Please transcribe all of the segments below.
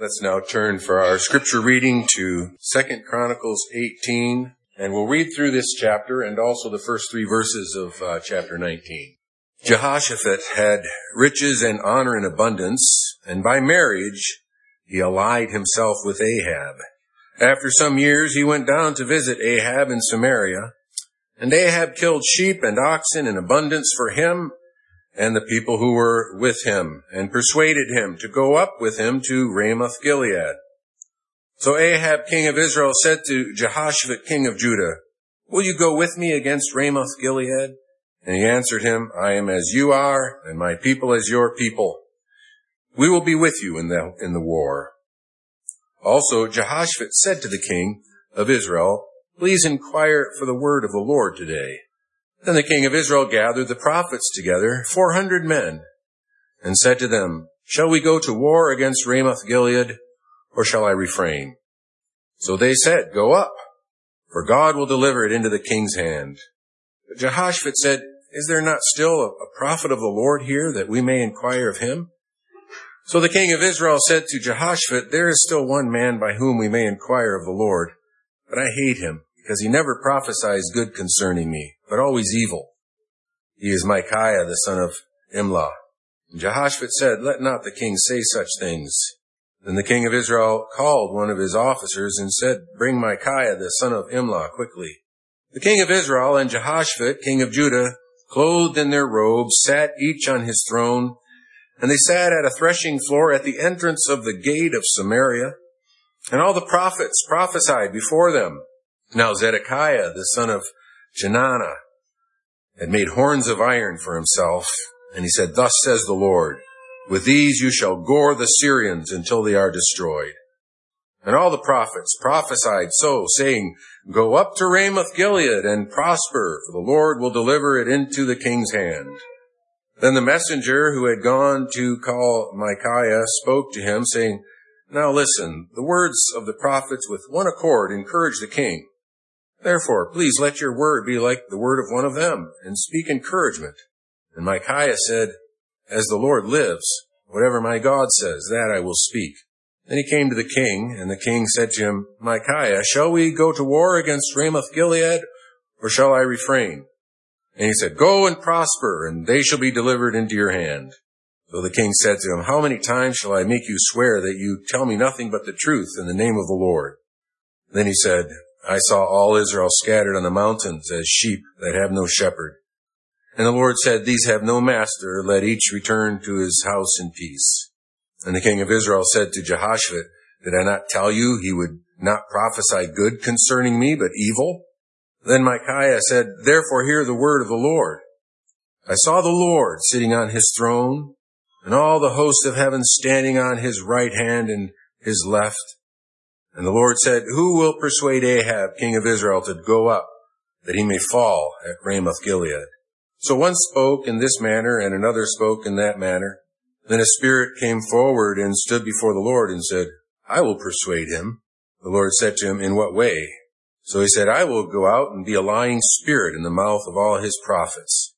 Let's now turn for our scripture reading to Second Chronicles 18, and we'll read through this chapter and also the first three verses of uh, chapter 19. Jehoshaphat had riches and honor in abundance, and by marriage he allied himself with Ahab. After some years he went down to visit Ahab in Samaria, and Ahab killed sheep and oxen in abundance for him and the people who were with him, and persuaded him to go up with him to Ramoth Gilead. So Ahab, king of Israel, said to Jehoshaphat, king of Judah, Will you go with me against Ramoth Gilead? And he answered him, I am as you are, and my people as your people. We will be with you in the, in the war. Also, Jehoshaphat said to the king of Israel, Please inquire for the word of the Lord today. Then the king of Israel gathered the prophets together, four hundred men, and said to them, Shall we go to war against Ramoth Gilead, or shall I refrain? So they said, Go up, for God will deliver it into the king's hand. But Jehoshaphat said, Is there not still a prophet of the Lord here that we may inquire of him? So the king of Israel said to Jehoshaphat, There is still one man by whom we may inquire of the Lord, but I hate him, because he never prophesies good concerning me but always evil. He is Micaiah, the son of Imlah. And Jehoshaphat said, Let not the king say such things. Then the king of Israel called one of his officers and said, Bring Micaiah, the son of Imlah, quickly. The king of Israel and Jehoshaphat, king of Judah, clothed in their robes, sat each on his throne, and they sat at a threshing floor at the entrance of the gate of Samaria. And all the prophets prophesied before them. Now Zedekiah, the son of Chenaanah had made horns of iron for himself, and he said, Thus says the Lord, with these you shall gore the Syrians until they are destroyed. And all the prophets prophesied so, saying, Go up to Ramoth Gilead and prosper, for the Lord will deliver it into the king's hand. Then the messenger who had gone to call Micaiah spoke to him, saying, Now listen, the words of the prophets with one accord encourage the king. Therefore, please let your word be like the word of one of them, and speak encouragement. And Micaiah said, As the Lord lives, whatever my God says, that I will speak. Then he came to the king, and the king said to him, Micaiah, shall we go to war against Ramoth Gilead, or shall I refrain? And he said, Go and prosper, and they shall be delivered into your hand. So the king said to him, How many times shall I make you swear that you tell me nothing but the truth in the name of the Lord? Then he said, I saw all Israel scattered on the mountains as sheep that have no shepherd. And the Lord said, These have no master, let each return to his house in peace. And the king of Israel said to Jehoshaphat, Did I not tell you he would not prophesy good concerning me, but evil? Then Micaiah said, Therefore hear the word of the Lord. I saw the Lord sitting on his throne, and all the host of heaven standing on his right hand and his left. And the Lord said, Who will persuade Ahab, king of Israel, to go up, that he may fall at Ramoth Gilead? So one spoke in this manner, and another spoke in that manner. Then a spirit came forward and stood before the Lord and said, I will persuade him. The Lord said to him, In what way? So he said, I will go out and be a lying spirit in the mouth of all his prophets.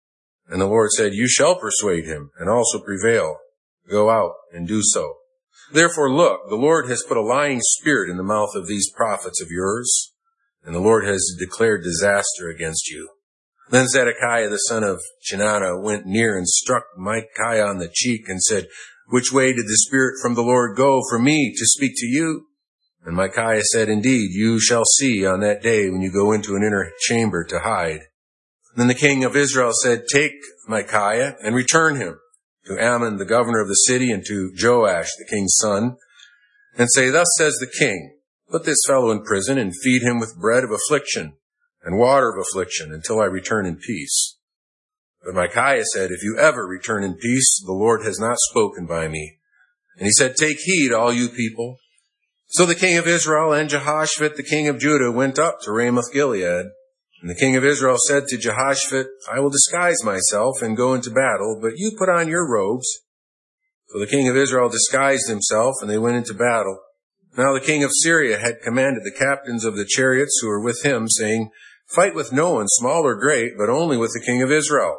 And the Lord said, You shall persuade him, and also prevail. Go out and do so. Therefore look, the Lord has put a lying spirit in the mouth of these prophets of yours, and the Lord has declared disaster against you. Then Zedekiah the son of Chenaanah went near and struck Micaiah on the cheek and said, Which way did the Spirit from the Lord go for me to speak to you? And Micaiah said, Indeed, you shall see on that day when you go into an inner chamber to hide. Then the king of Israel said, Take Micaiah and return him to Amon, the governor of the city, and to Joash, the king's son, and say, Thus says the king, put this fellow in prison and feed him with bread of affliction and water of affliction until I return in peace. But Micaiah said, If you ever return in peace, the Lord has not spoken by me. And he said, Take heed, all you people. So the king of Israel and Jehoshaphat, the king of Judah, went up to Ramoth Gilead. And the king of Israel said to Jehoshaphat, I will disguise myself and go into battle, but you put on your robes. So the king of Israel disguised himself, and they went into battle. Now the king of Syria had commanded the captains of the chariots who were with him, saying, Fight with no one, small or great, but only with the king of Israel.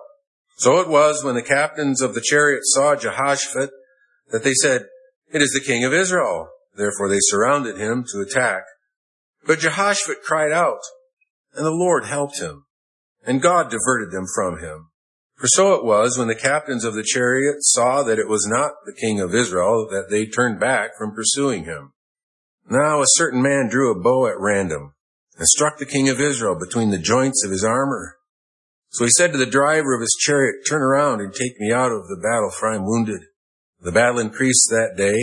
So it was when the captains of the chariots saw Jehoshaphat that they said, It is the king of Israel. Therefore they surrounded him to attack. But Jehoshaphat cried out, and the Lord helped him, and God diverted them from him. For so it was when the captains of the chariot saw that it was not the king of Israel that they turned back from pursuing him. Now a certain man drew a bow at random and struck the king of Israel between the joints of his armor. So he said to the driver of his chariot, turn around and take me out of the battle for I am wounded. The battle increased that day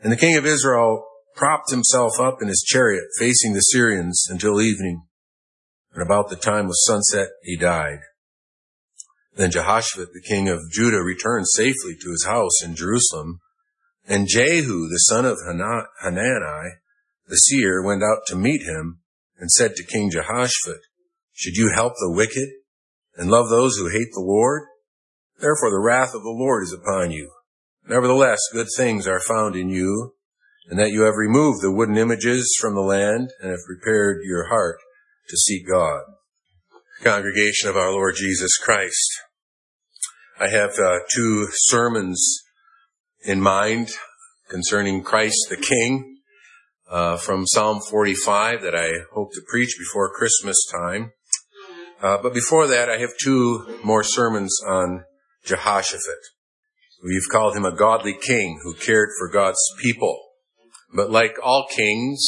and the king of Israel propped himself up in his chariot facing the Syrians until evening. And about the time of sunset, he died. Then Jehoshaphat, the king of Judah, returned safely to his house in Jerusalem. And Jehu, the son of Hanani, the seer, went out to meet him and said to King Jehoshaphat, Should you help the wicked and love those who hate the Lord? Therefore the wrath of the Lord is upon you. Nevertheless, good things are found in you, and that you have removed the wooden images from the land and have prepared your heart to seek God. Congregation of our Lord Jesus Christ. I have uh, two sermons in mind concerning Christ the King uh, from Psalm 45 that I hope to preach before Christmas time. Uh, but before that, I have two more sermons on Jehoshaphat. We've called him a godly king who cared for God's people. But like all kings,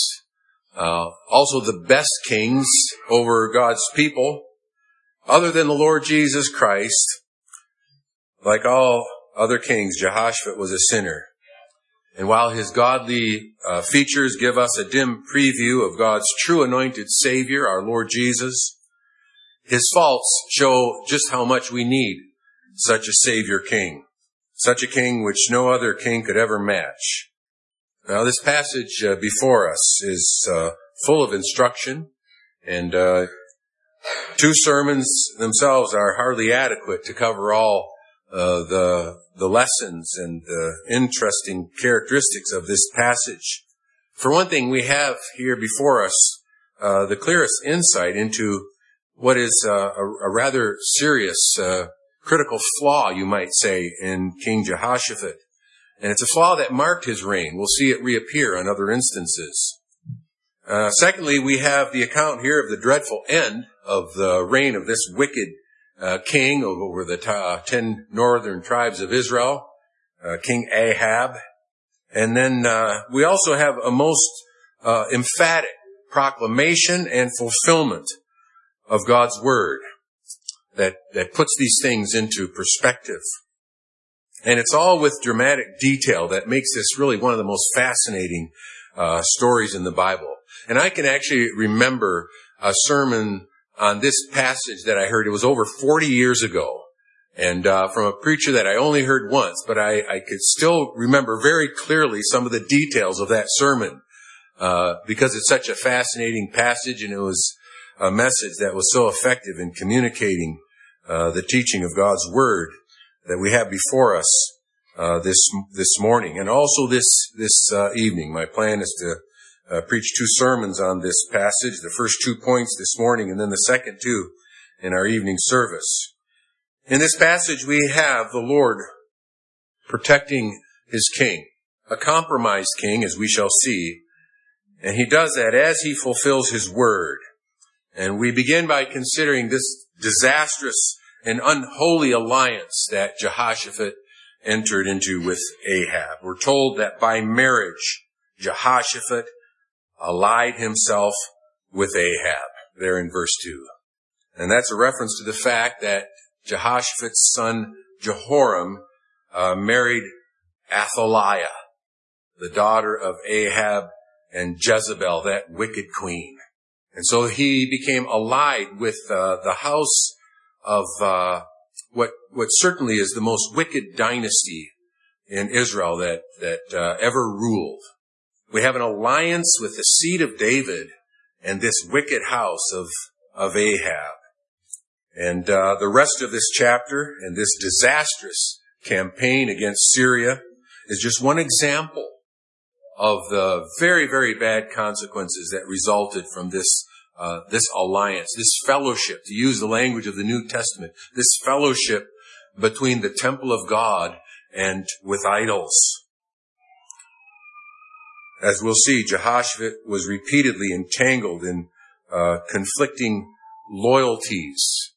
uh, also the best kings over God's people, other than the Lord Jesus Christ, like all other kings, Jehoshaphat was a sinner. And while his godly uh, features give us a dim preview of God's true anointed Savior, our Lord Jesus, his faults show just how much we need such a Savior King such a king which no other king could ever match. Now, this passage uh, before us is uh, full of instruction, and uh, two sermons themselves are hardly adequate to cover all uh, the the lessons and the interesting characteristics of this passage. For one thing, we have here before us uh, the clearest insight into what is uh, a, a, rather serious critical flaw, you might say, in King Jehoshaphat. And it's a flaw that marked his reign. We'll see it reappear on other instances. Uh, secondly, we have the account here of the dreadful end of the reign of this wicked uh, king over the uh, ten northern tribes of Israel, uh, King Ahab. And then uh, we also have a most uh, emphatic proclamation and fulfillment of God's word that, that puts these things into perspective. And it's all with dramatic detail that makes this really one of the most fascinating uh, stories in the Bible. And I can actually remember a sermon on this passage that I heard. It was over 40 years ago. And uh, from a preacher that I only heard once, but I, I could still remember very clearly some of the details of that sermon uh, because it's such a fascinating passage, and it was a message that was so effective in communicating uh, the teaching of God's Word that we have before us uh, this this morning, and also this this uh, evening. My plan is to uh, preach two sermons on this passage. The first two points this morning, and then the second two in our evening service. In this passage, we have the Lord protecting His King, a compromised King, as we shall see, and He does that as He fulfills His Word. And we begin by considering this disastrous and unholy alliance that Jehoshaphat entered into with Ahab. We're told that by marriage, Jehoshaphat allied himself with Ahab, there in verse 2. And that's a reference to the fact that Jehoshaphat's son Jehoram uh, married Athaliah, the daughter of Ahab and Jezebel, that wicked queen. And so he became allied with uh, the house of uh, what what certainly is the most wicked dynasty in Israel that that uh, ever ruled. We have an alliance with the seed of David and this wicked house of of Ahab. And uh, the rest of this chapter and this disastrous campaign against Syria is just one example of the very, very bad consequences that resulted from this uh, this alliance, this fellowship, to use the language of the New Testament, this fellowship between the temple of God and with idols. as we'll see, Jehoshaphat was repeatedly entangled in uh, conflicting loyalties.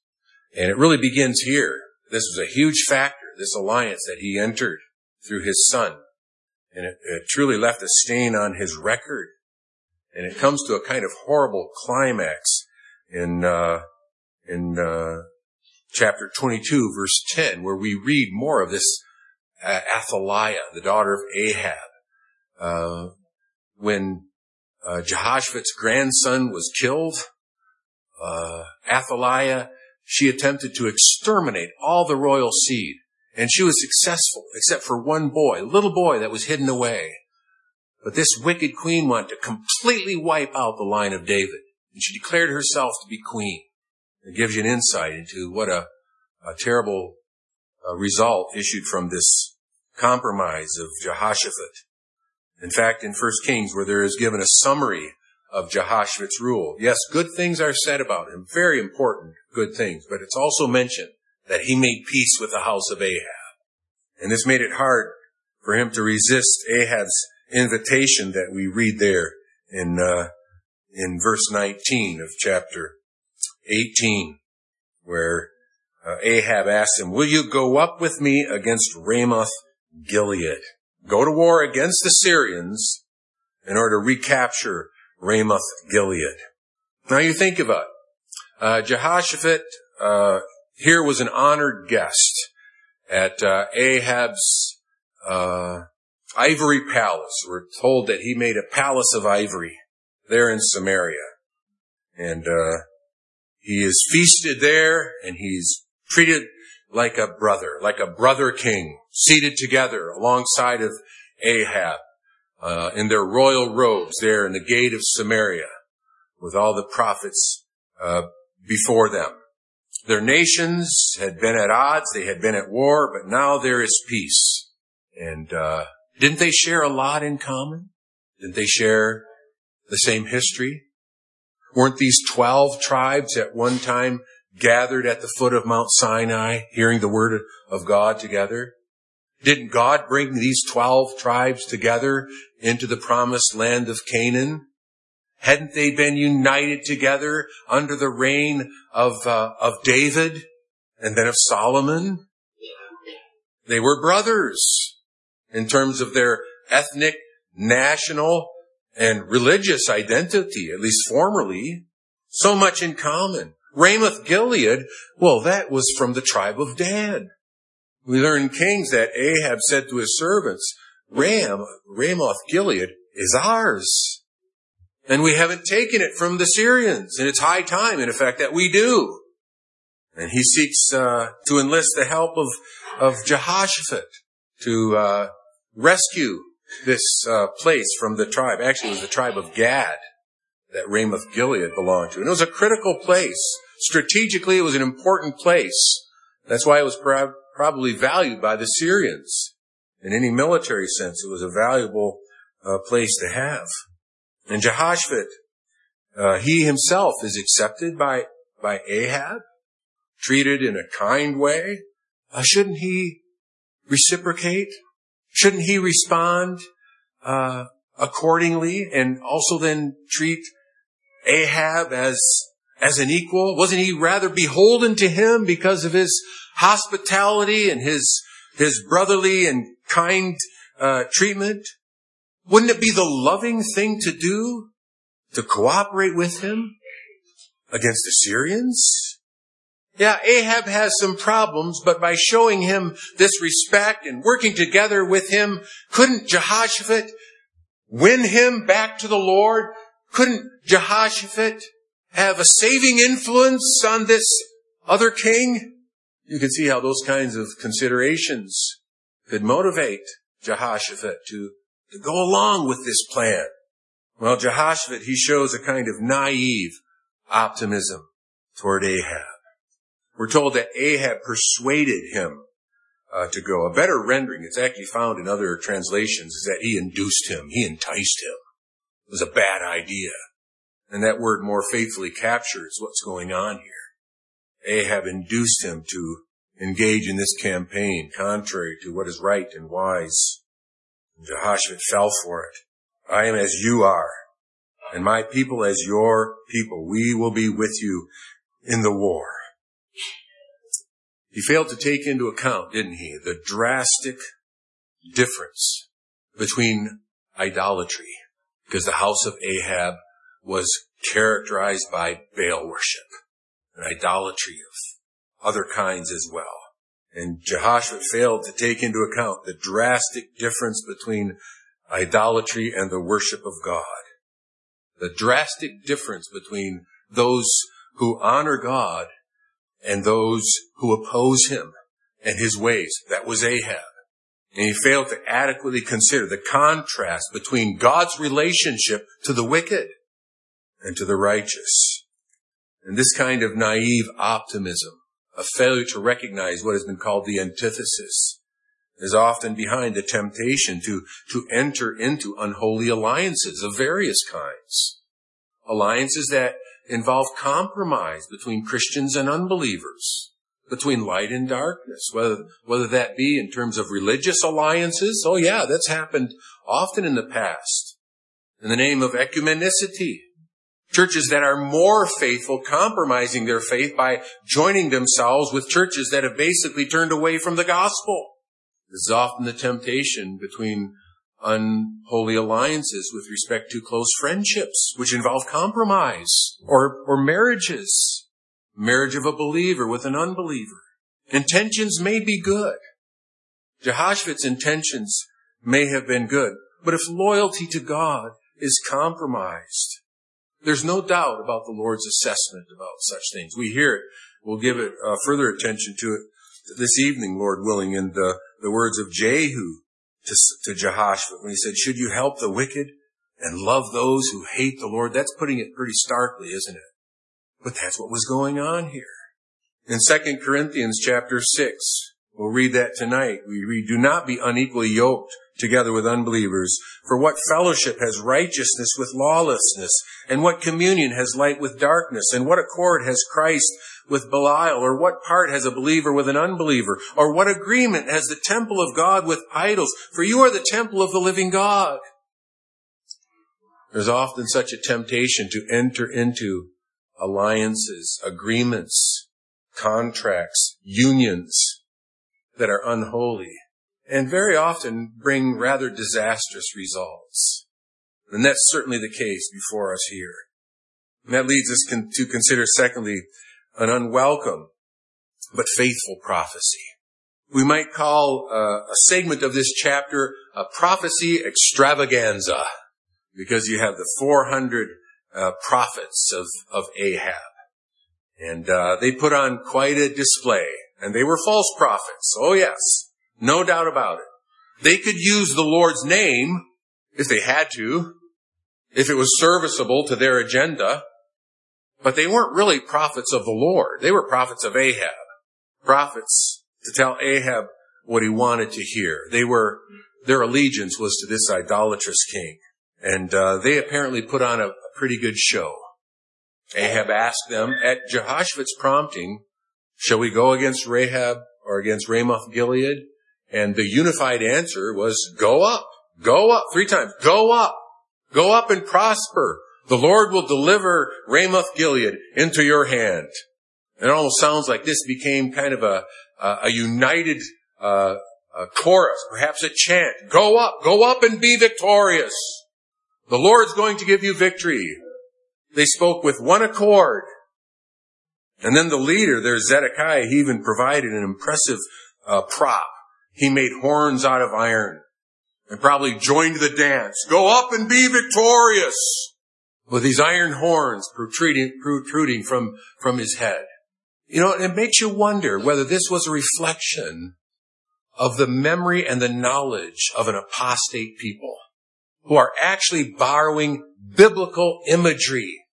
And it really begins here. This was a huge factor, this alliance that he entered through his son. And it, it truly left a stain on his record. And it comes to a kind of horrible climax in, uh, in, uh, chapter 22 verse 10 where we read more of this uh, Athaliah, the daughter of Ahab. Uh, when uh, Jehoshaphat's grandson was killed, uh, Athaliah, she attempted to exterminate all the royal seed. And she was successful, except for one boy, a little boy that was hidden away. But this wicked queen wanted to completely wipe out the line of David. And she declared herself to be queen. It gives you an insight into what a, a terrible uh, result issued from this compromise of Jehoshaphat. In fact, in 1 Kings, where there is given a summary of Jehoshaphat's rule, yes, good things are said about him, very important good things, but it's also mentioned that he made peace with the house of Ahab. And this made it hard for him to resist Ahab's invitation that we read there in, uh, in verse 19 of chapter 18, where uh, Ahab asked him, will you go up with me against Ramoth Gilead? Go to war against the Syrians in order to recapture Ramoth Gilead. Now you think about it. Uh, Jehoshaphat uh, here was an honored guest at uh, Ahab's uh, ivory palace. We're told that he made a palace of ivory there in Samaria, and uh, he is feasted there, and he's treated like a brother, like a brother king, seated together alongside of Ahab uh, in their royal robes there in the gate of Samaria, with all the prophets uh, before them. Their nations had been at odds, they had been at war, but now there is peace. And uh, didn't they share a lot in common? Didn't they share the same history? Weren't these 12 tribes at one time gathered at the foot of Mount Sinai, hearing the word of God together? Didn't God bring these 12 tribes together into the promised land of Canaan? Hadn't they been united together under the reign of, uh, of David and then of Solomon? They were brothers in terms of their ethnic, national, and religious identity, at least formerly. So much in common. Ramoth Gilead, well, that was from the tribe of Dan. We learn in Kings that Ahab said to his servants, Ram, Ramoth Gilead is ours. And we haven't taken it from the Syrians. And it's high time, in effect, that we do. And he seeks uh, to enlist the help of, of Jehoshaphat to uh, rescue this uh, place from the tribe. Actually, it was the tribe of Gad that Ramoth Gilead belonged to. And it was a critical place. Strategically, it was an important place. That's why it was prob- probably valued by the Syrians. In any military sense, it was a valuable uh, place to have. And Jehoshaphat, uh, he himself is accepted by, by Ahab, treated in a kind way. Uh, shouldn't he reciprocate? Shouldn't he respond uh, accordingly and also then treat Ahab as as an equal? Wasn't he rather beholden to him because of his hospitality and his his brotherly and kind uh, treatment? Wouldn't it be the loving thing to do to cooperate with him against the Syrians? Yeah, Ahab has some problems, but by showing him this respect and working together with him, couldn't Jehoshaphat win him back to the Lord? Couldn't Jehoshaphat have a saving influence on this other king? You can see how those kinds of considerations could motivate Jehoshaphat to, to go along with this plan. Well, Jehoshaphat, he shows a kind of naive optimism toward Ahab. We're told that Ahab persuaded him uh, to go. A better rendering, it's actually found in other translations, is that he induced him, he enticed him. It was a bad idea. And that word more faithfully captures what's going on here. Ahab induced him to engage in this campaign contrary to what is right and wise. And Jehoshaphat fell for it. I am as you are, and my people as your people. We will be with you in the war. He failed to take into account, didn't he, the drastic difference between idolatry, because the house of Ahab was characterized by Baal worship and idolatry of other kinds as well. And Jehoshaphat failed to take into account the drastic difference between idolatry and the worship of God. The drastic difference between those who honor God and those who oppose him and his ways. That was Ahab. And he failed to adequately consider the contrast between God's relationship to the wicked and to the righteous. And this kind of naive optimism, a failure to recognize what has been called the antithesis, is often behind the temptation to, to enter into unholy alliances of various kinds. Alliances that involve compromise between Christians and unbelievers, between light and darkness, whether, whether that be in terms of religious alliances. Oh yeah, that's happened often in the past. In the name of ecumenicity, Churches that are more faithful compromising their faith by joining themselves with churches that have basically turned away from the gospel. This is often the temptation between unholy alliances with respect to close friendships, which involve compromise or, or marriages. Marriage of a believer with an unbeliever. Intentions may be good. Jehoshaphat's intentions may have been good, but if loyalty to God is compromised, there's no doubt about the Lord's assessment about such things. We hear it. We'll give it uh, further attention to it this evening, Lord willing, in the, the words of Jehu to, to Jehoshaphat when he said, should you help the wicked and love those who hate the Lord? That's putting it pretty starkly, isn't it? But that's what was going on here. In 2 Corinthians chapter 6, we'll read that tonight. We read, do not be unequally yoked together with unbelievers. For what fellowship has righteousness with lawlessness? And what communion has light with darkness? And what accord has Christ with Belial? Or what part has a believer with an unbeliever? Or what agreement has the temple of God with idols? For you are the temple of the living God. There's often such a temptation to enter into alliances, agreements, contracts, unions that are unholy and very often bring rather disastrous results. And that's certainly the case before us here. And that leads us to consider secondly, an unwelcome but faithful prophecy. We might call uh, a segment of this chapter a prophecy extravaganza because you have the 400 uh, prophets of, of Ahab. And uh, they put on quite a display. And they were false prophets. Oh yes. No doubt about it. They could use the Lord's name if they had to, if it was serviceable to their agenda, but they weren't really prophets of the Lord. They were prophets of Ahab. Prophets to tell Ahab what he wanted to hear. They were, their allegiance was to this idolatrous king. And uh, they apparently put on a, a pretty good show. Ahab asked them at Jehoshaphat's prompting, shall we go against Rahab or against Ramoth Gilead? And the unified answer was, go up, go up, three times, go up, go up and prosper. The Lord will deliver Ramoth Gilead into your hand. And It almost sounds like this became kind of a, a, united uh, a chorus, perhaps a chant. Go up, go up and be victorious. The Lord's going to give you victory. They spoke with one accord. And then the leader, there's Zedekiah, he even provided an impressive uh, prop. He made horns out of iron and probably joined the dance. Go up and be victorious with these iron horns protruding, protruding from, from his head. You know, it makes you wonder whether this was a reflection of the memory and the knowledge of an apostate people who are actually borrowing biblical imagery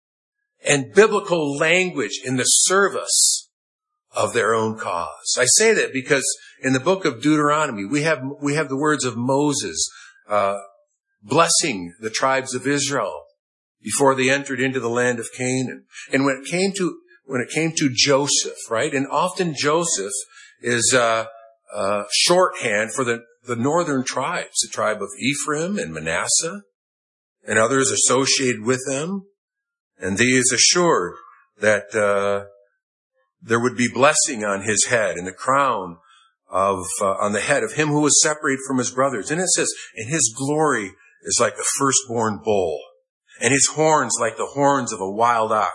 and biblical language in the service of their own cause. I say that because in the book of Deuteronomy, we have, we have the words of Moses, uh, blessing the tribes of Israel before they entered into the land of Canaan. And when it came to, when it came to Joseph, right? And often Joseph is, uh, uh, shorthand for the, the northern tribes, the tribe of Ephraim and Manasseh. and others associated with them. And he is assured that uh, there would be blessing on his head and the crown of uh, on the head of him who was separated from his brothers. And it says, "And his glory is like a firstborn bull, and his horns like the horns of a wild ox."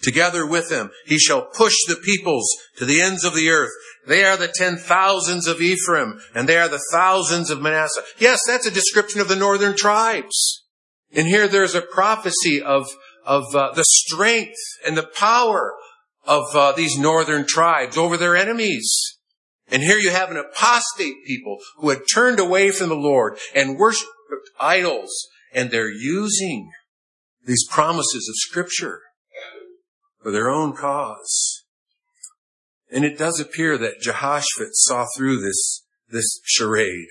Together with him, he shall push the peoples to the ends of the earth. They are the ten thousands of Ephraim, and they are the thousands of Manasseh. Yes, that's a description of the northern tribes. And here there's a prophecy of, of uh, the strength and the power of uh, these northern tribes over their enemies. And here you have an apostate people who had turned away from the Lord and worshiped idols, and they're using these promises of Scripture for their own cause. And it does appear that Jehoshaphat saw through this, this charade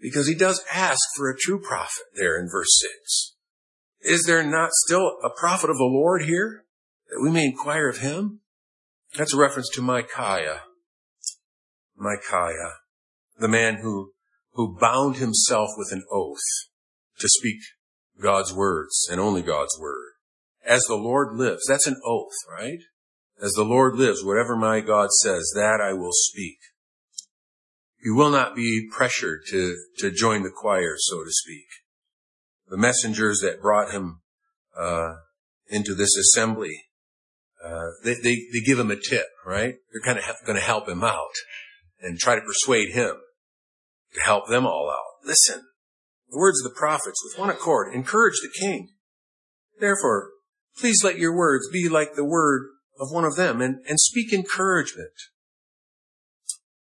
because he does ask for a true prophet there in verse 6. Is there not still a prophet of the Lord here that we may inquire of him? That's a reference to Micaiah. Micaiah, the man who, who bound himself with an oath to speak God's words and only God's word. As the Lord lives. That's an oath, right? As the Lord lives, whatever my God says, that I will speak. You will not be pressured to, to join the choir, so to speak. The messengers that brought him uh, into this assembly, uh, they, they, they give him a tip, right? They're kind of going to help him out and try to persuade him to help them all out. Listen, the words of the prophets with one accord encourage the king. Therefore, please let your words be like the word of one of them and, and speak encouragement.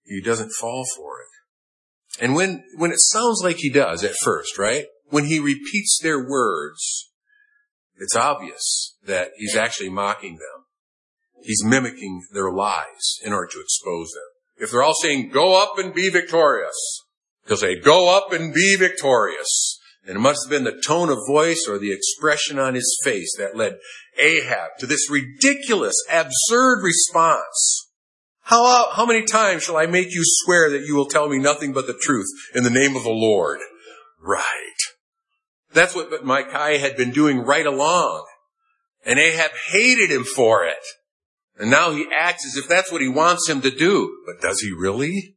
He doesn't fall for it. And when, when it sounds like he does at first, right? When he repeats their words, it's obvious that he's actually mocking them. He's mimicking their lies in order to expose them. If they're all saying, go up and be victorious, he'll say, go up and be victorious. And it must have been the tone of voice or the expression on his face that led Ahab to this ridiculous, absurd response. How, how many times shall I make you swear that you will tell me nothing but the truth in the name of the Lord? Right. That's what Micaiah had been doing right along. And Ahab hated him for it. And now he acts as if that's what he wants him to do. But does he really?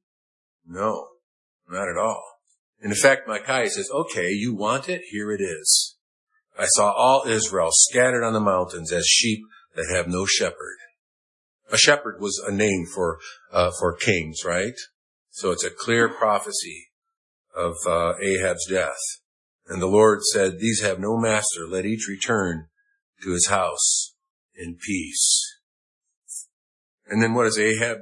No, not at all. And in fact, Micaiah says, okay, you want it? Here it is. I saw all Israel scattered on the mountains as sheep that have no shepherd. A shepherd was a name for, uh, for kings, right? So it's a clear prophecy of uh, Ahab's death. And the Lord said, these have no master. Let each return to his house in peace. And then what does Ahab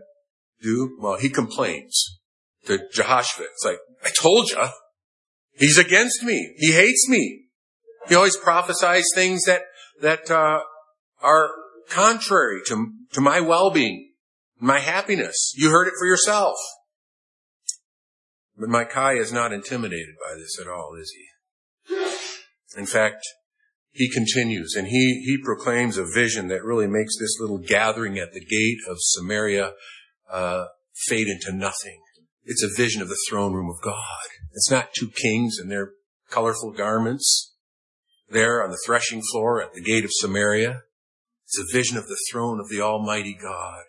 do? Well, he complains to Jehoshaphat. It's like, I told you. He's against me. He hates me. He always prophesies things that, that, uh, are contrary to, to my well-being, my happiness. You heard it for yourself. But Micaiah is not intimidated by this at all, is he? In fact, he continues and he, he proclaims a vision that really makes this little gathering at the gate of Samaria uh, fade into nothing. It's a vision of the throne room of God. It's not two kings in their colorful garments there on the threshing floor at the gate of Samaria. It's a vision of the throne of the Almighty God,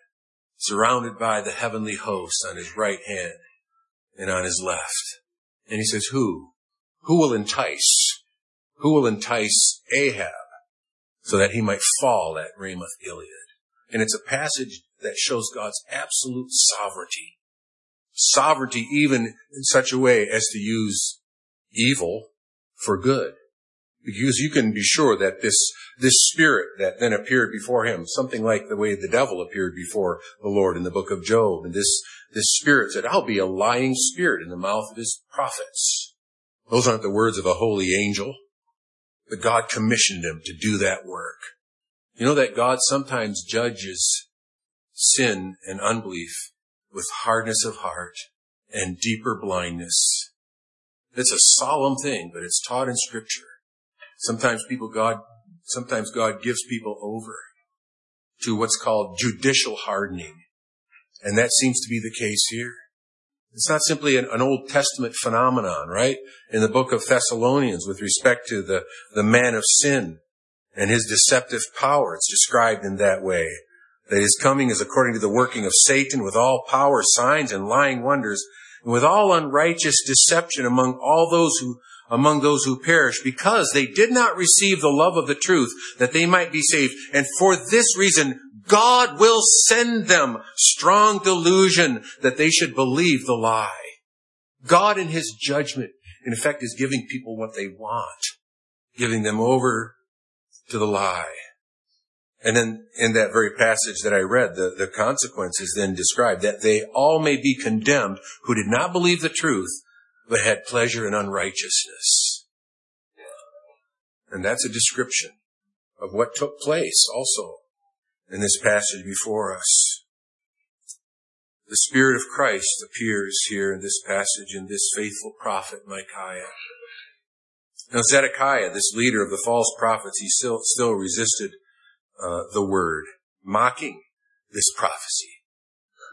surrounded by the heavenly hosts on his right hand and on his left. And he says, who? Who will entice? Who will entice Ahab so that he might fall at Ramoth Gilead? And it's a passage that shows God's absolute sovereignty. Sovereignty even in such a way as to use evil for good. Because you can be sure that this, this spirit that then appeared before him, something like the way the devil appeared before the Lord in the book of Job, and this, this spirit said, I'll be a lying spirit in the mouth of his prophets. Those aren't the words of a holy angel, but God commissioned him to do that work. You know that God sometimes judges sin and unbelief with hardness of heart and deeper blindness. It's a solemn thing, but it's taught in scripture. Sometimes people, God, sometimes God gives people over to what's called judicial hardening. And that seems to be the case here. It's not simply an, an, Old Testament phenomenon, right? In the book of Thessalonians with respect to the, the man of sin and his deceptive power, it's described in that way. That his coming is according to the working of Satan with all power, signs, and lying wonders, and with all unrighteous deception among all those who among those who perish because they did not receive the love of the truth that they might be saved. And for this reason, God will send them strong delusion that they should believe the lie. God in his judgment, in effect, is giving people what they want, giving them over to the lie. And then in that very passage that I read, the, the consequence is then described that they all may be condemned who did not believe the truth, but had pleasure in unrighteousness. And that's a description of what took place also in this passage before us. The Spirit of Christ appears here in this passage in this faithful prophet Micaiah. Now Zedekiah, this leader of the false prophets, he still, still resisted uh, the word, mocking this prophecy.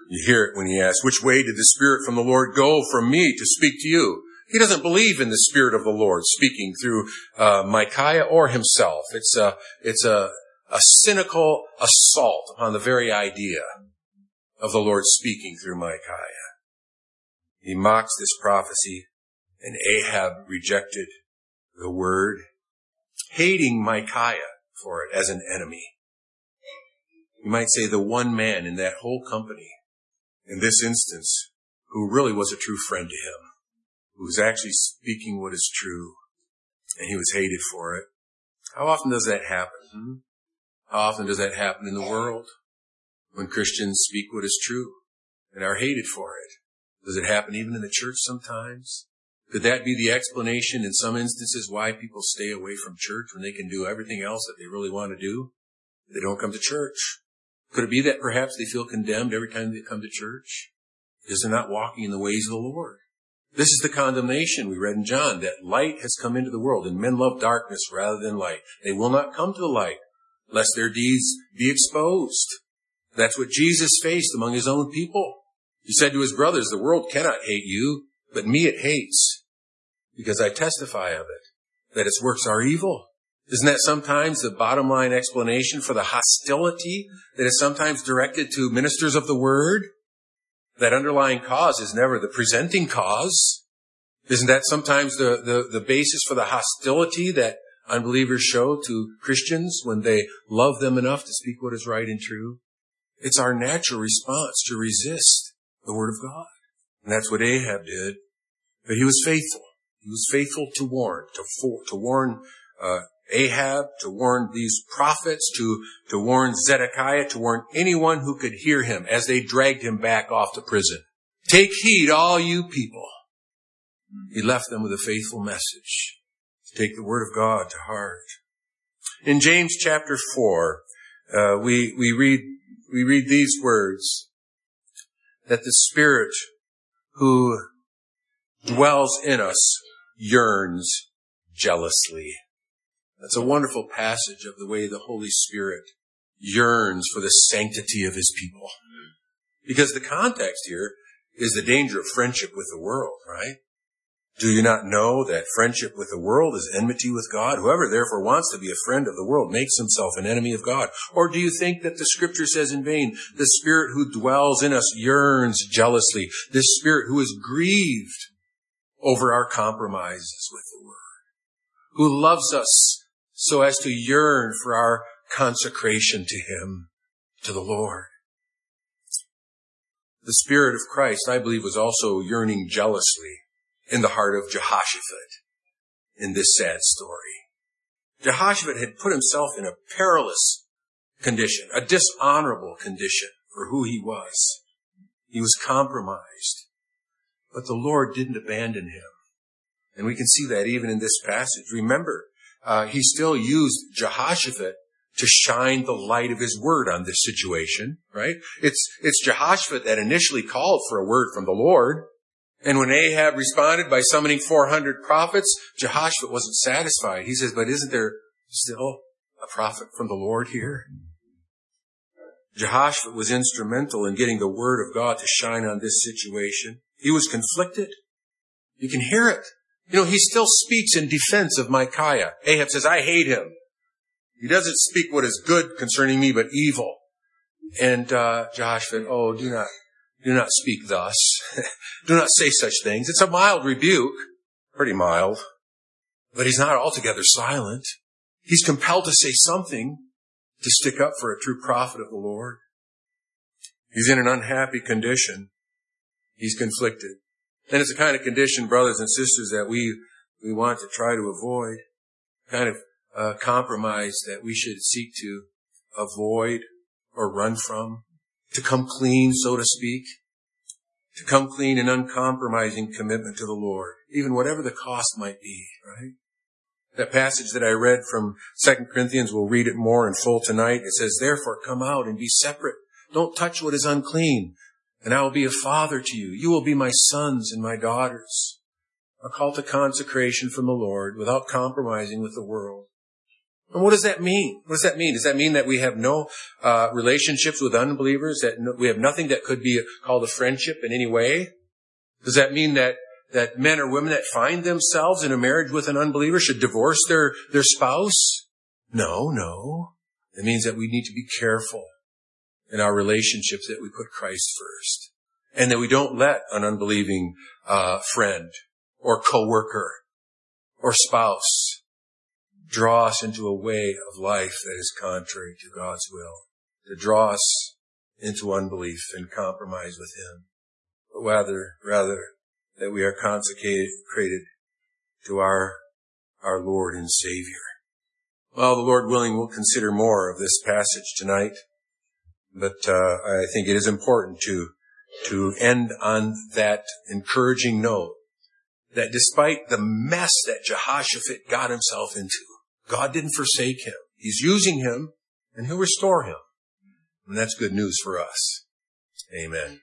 You hear it when he asks, which way did the Spirit from the Lord go from me to speak to you? He doesn't believe in the Spirit of the Lord speaking through uh, Micaiah or himself. It's a, it's a, a cynical assault upon the very idea of the Lord speaking through Micaiah. He mocks this prophecy, and Ahab rejected the word, hating Micaiah for it as an enemy. You might say the one man in that whole company, in this instance, who really was a true friend to him, who was actually speaking what is true, and he was hated for it. How often does that happen? Hmm? How often does that happen in the world? When Christians speak what is true and are hated for it. Does it happen even in the church sometimes? Could that be the explanation in some instances why people stay away from church when they can do everything else that they really want to do? They don't come to church. Could it be that perhaps they feel condemned every time they come to church? Because they're not walking in the ways of the Lord. This is the condemnation we read in John, that light has come into the world and men love darkness rather than light. They will not come to the light lest their deeds be exposed. That's what Jesus faced among his own people. He said to his brothers, the world cannot hate you, but me it hates because I testify of it, that its works are evil. Isn't that sometimes the bottom line explanation for the hostility that is sometimes directed to ministers of the word? That underlying cause is never the presenting cause. Isn't that sometimes the, the, the basis for the hostility that unbelievers show to Christians when they love them enough to speak what is right and true. It's our natural response to resist the word of God. And that's what Ahab did. But he was faithful. He was faithful to warn, to, for, to warn uh, Ahab, to warn these prophets, to, to warn Zedekiah, to warn anyone who could hear him as they dragged him back off to prison. Take heed, all you people. He left them with a faithful message take the word of God to heart. In James chapter four, uh, we we read we read these words that the Spirit who dwells in us yearns jealously. That's a wonderful passage of the way the Holy Spirit yearns for the sanctity of His people. Because the context here is the danger of friendship with the world, right? Do you not know that friendship with the world is enmity with God? Whoever therefore wants to be a friend of the world makes himself an enemy of God. Or do you think that the scripture says in vain, the spirit who dwells in us yearns jealously, this spirit who is grieved over our compromises with the word, who loves us so as to yearn for our consecration to him, to the Lord. The spirit of Christ, I believe, was also yearning jealously in the heart of Jehoshaphat in this sad story. Jehoshaphat had put himself in a perilous condition, a dishonorable condition for who he was. He was compromised, but the Lord didn't abandon him. And we can see that even in this passage. Remember, uh, he still used Jehoshaphat to shine the light of his word on this situation, right? It's, it's Jehoshaphat that initially called for a word from the Lord. And when Ahab responded by summoning 400 prophets, Jehoshaphat wasn't satisfied. He says, but isn't there still a prophet from the Lord here? Jehoshaphat was instrumental in getting the word of God to shine on this situation. He was conflicted. You can hear it. You know, he still speaks in defense of Micaiah. Ahab says, I hate him. He doesn't speak what is good concerning me, but evil. And, uh, Jehoshaphat, oh, do not, do not speak thus. do not say such things. It's a mild rebuke. Pretty mild. But he's not altogether silent. He's compelled to say something to stick up for a true prophet of the Lord. He's in an unhappy condition. He's conflicted. And it's the kind of condition, brothers and sisters, that we, we want to try to avoid. Kind of uh, compromise that we should seek to avoid or run from. To come clean, so to speak. To come clean in uncompromising commitment to the Lord. Even whatever the cost might be, right? That passage that I read from 2 Corinthians, we'll read it more in full tonight. It says, therefore come out and be separate. Don't touch what is unclean and I will be a father to you. You will be my sons and my daughters. A call to consecration from the Lord without compromising with the world. And what does that mean? What does that mean? Does that mean that we have no uh, relationships with unbelievers? That no, we have nothing that could be called a friendship in any way? Does that mean that that men or women that find themselves in a marriage with an unbeliever should divorce their their spouse? No, no. It means that we need to be careful in our relationships that we put Christ first and that we don't let an unbelieving uh, friend or coworker or spouse draw us into a way of life that is contrary to God's will, to draw us into unbelief and compromise with Him, but rather, rather that we are consecrated to our, our Lord and Savior. Well, the Lord willing, we'll consider more of this passage tonight. But uh, I think it is important to to end on that encouraging note that despite the mess that Jehoshaphat got himself into, God didn't forsake him. He's using him and he'll restore him. And that's good news for us. Amen.